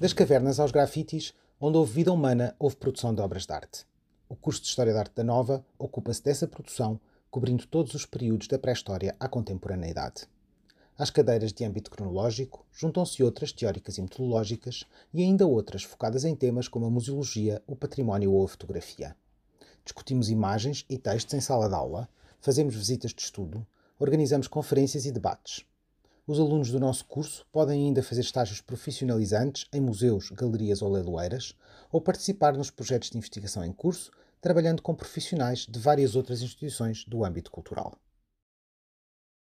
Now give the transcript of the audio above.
Das cavernas aos grafites, onde houve vida humana, houve produção de obras de arte. O curso de História da Arte da Nova ocupa-se dessa produção, cobrindo todos os períodos da pré-história à contemporaneidade. Às cadeiras de âmbito cronológico juntam-se outras teóricas e metodológicas e ainda outras focadas em temas como a museologia, o património ou a fotografia. Discutimos imagens e textos em sala de aula, fazemos visitas de estudo, organizamos conferências e debates. Os alunos do nosso curso podem ainda fazer estágios profissionalizantes em museus, galerias ou leiloeiras, ou participar nos projetos de investigação em curso, trabalhando com profissionais de várias outras instituições do âmbito cultural.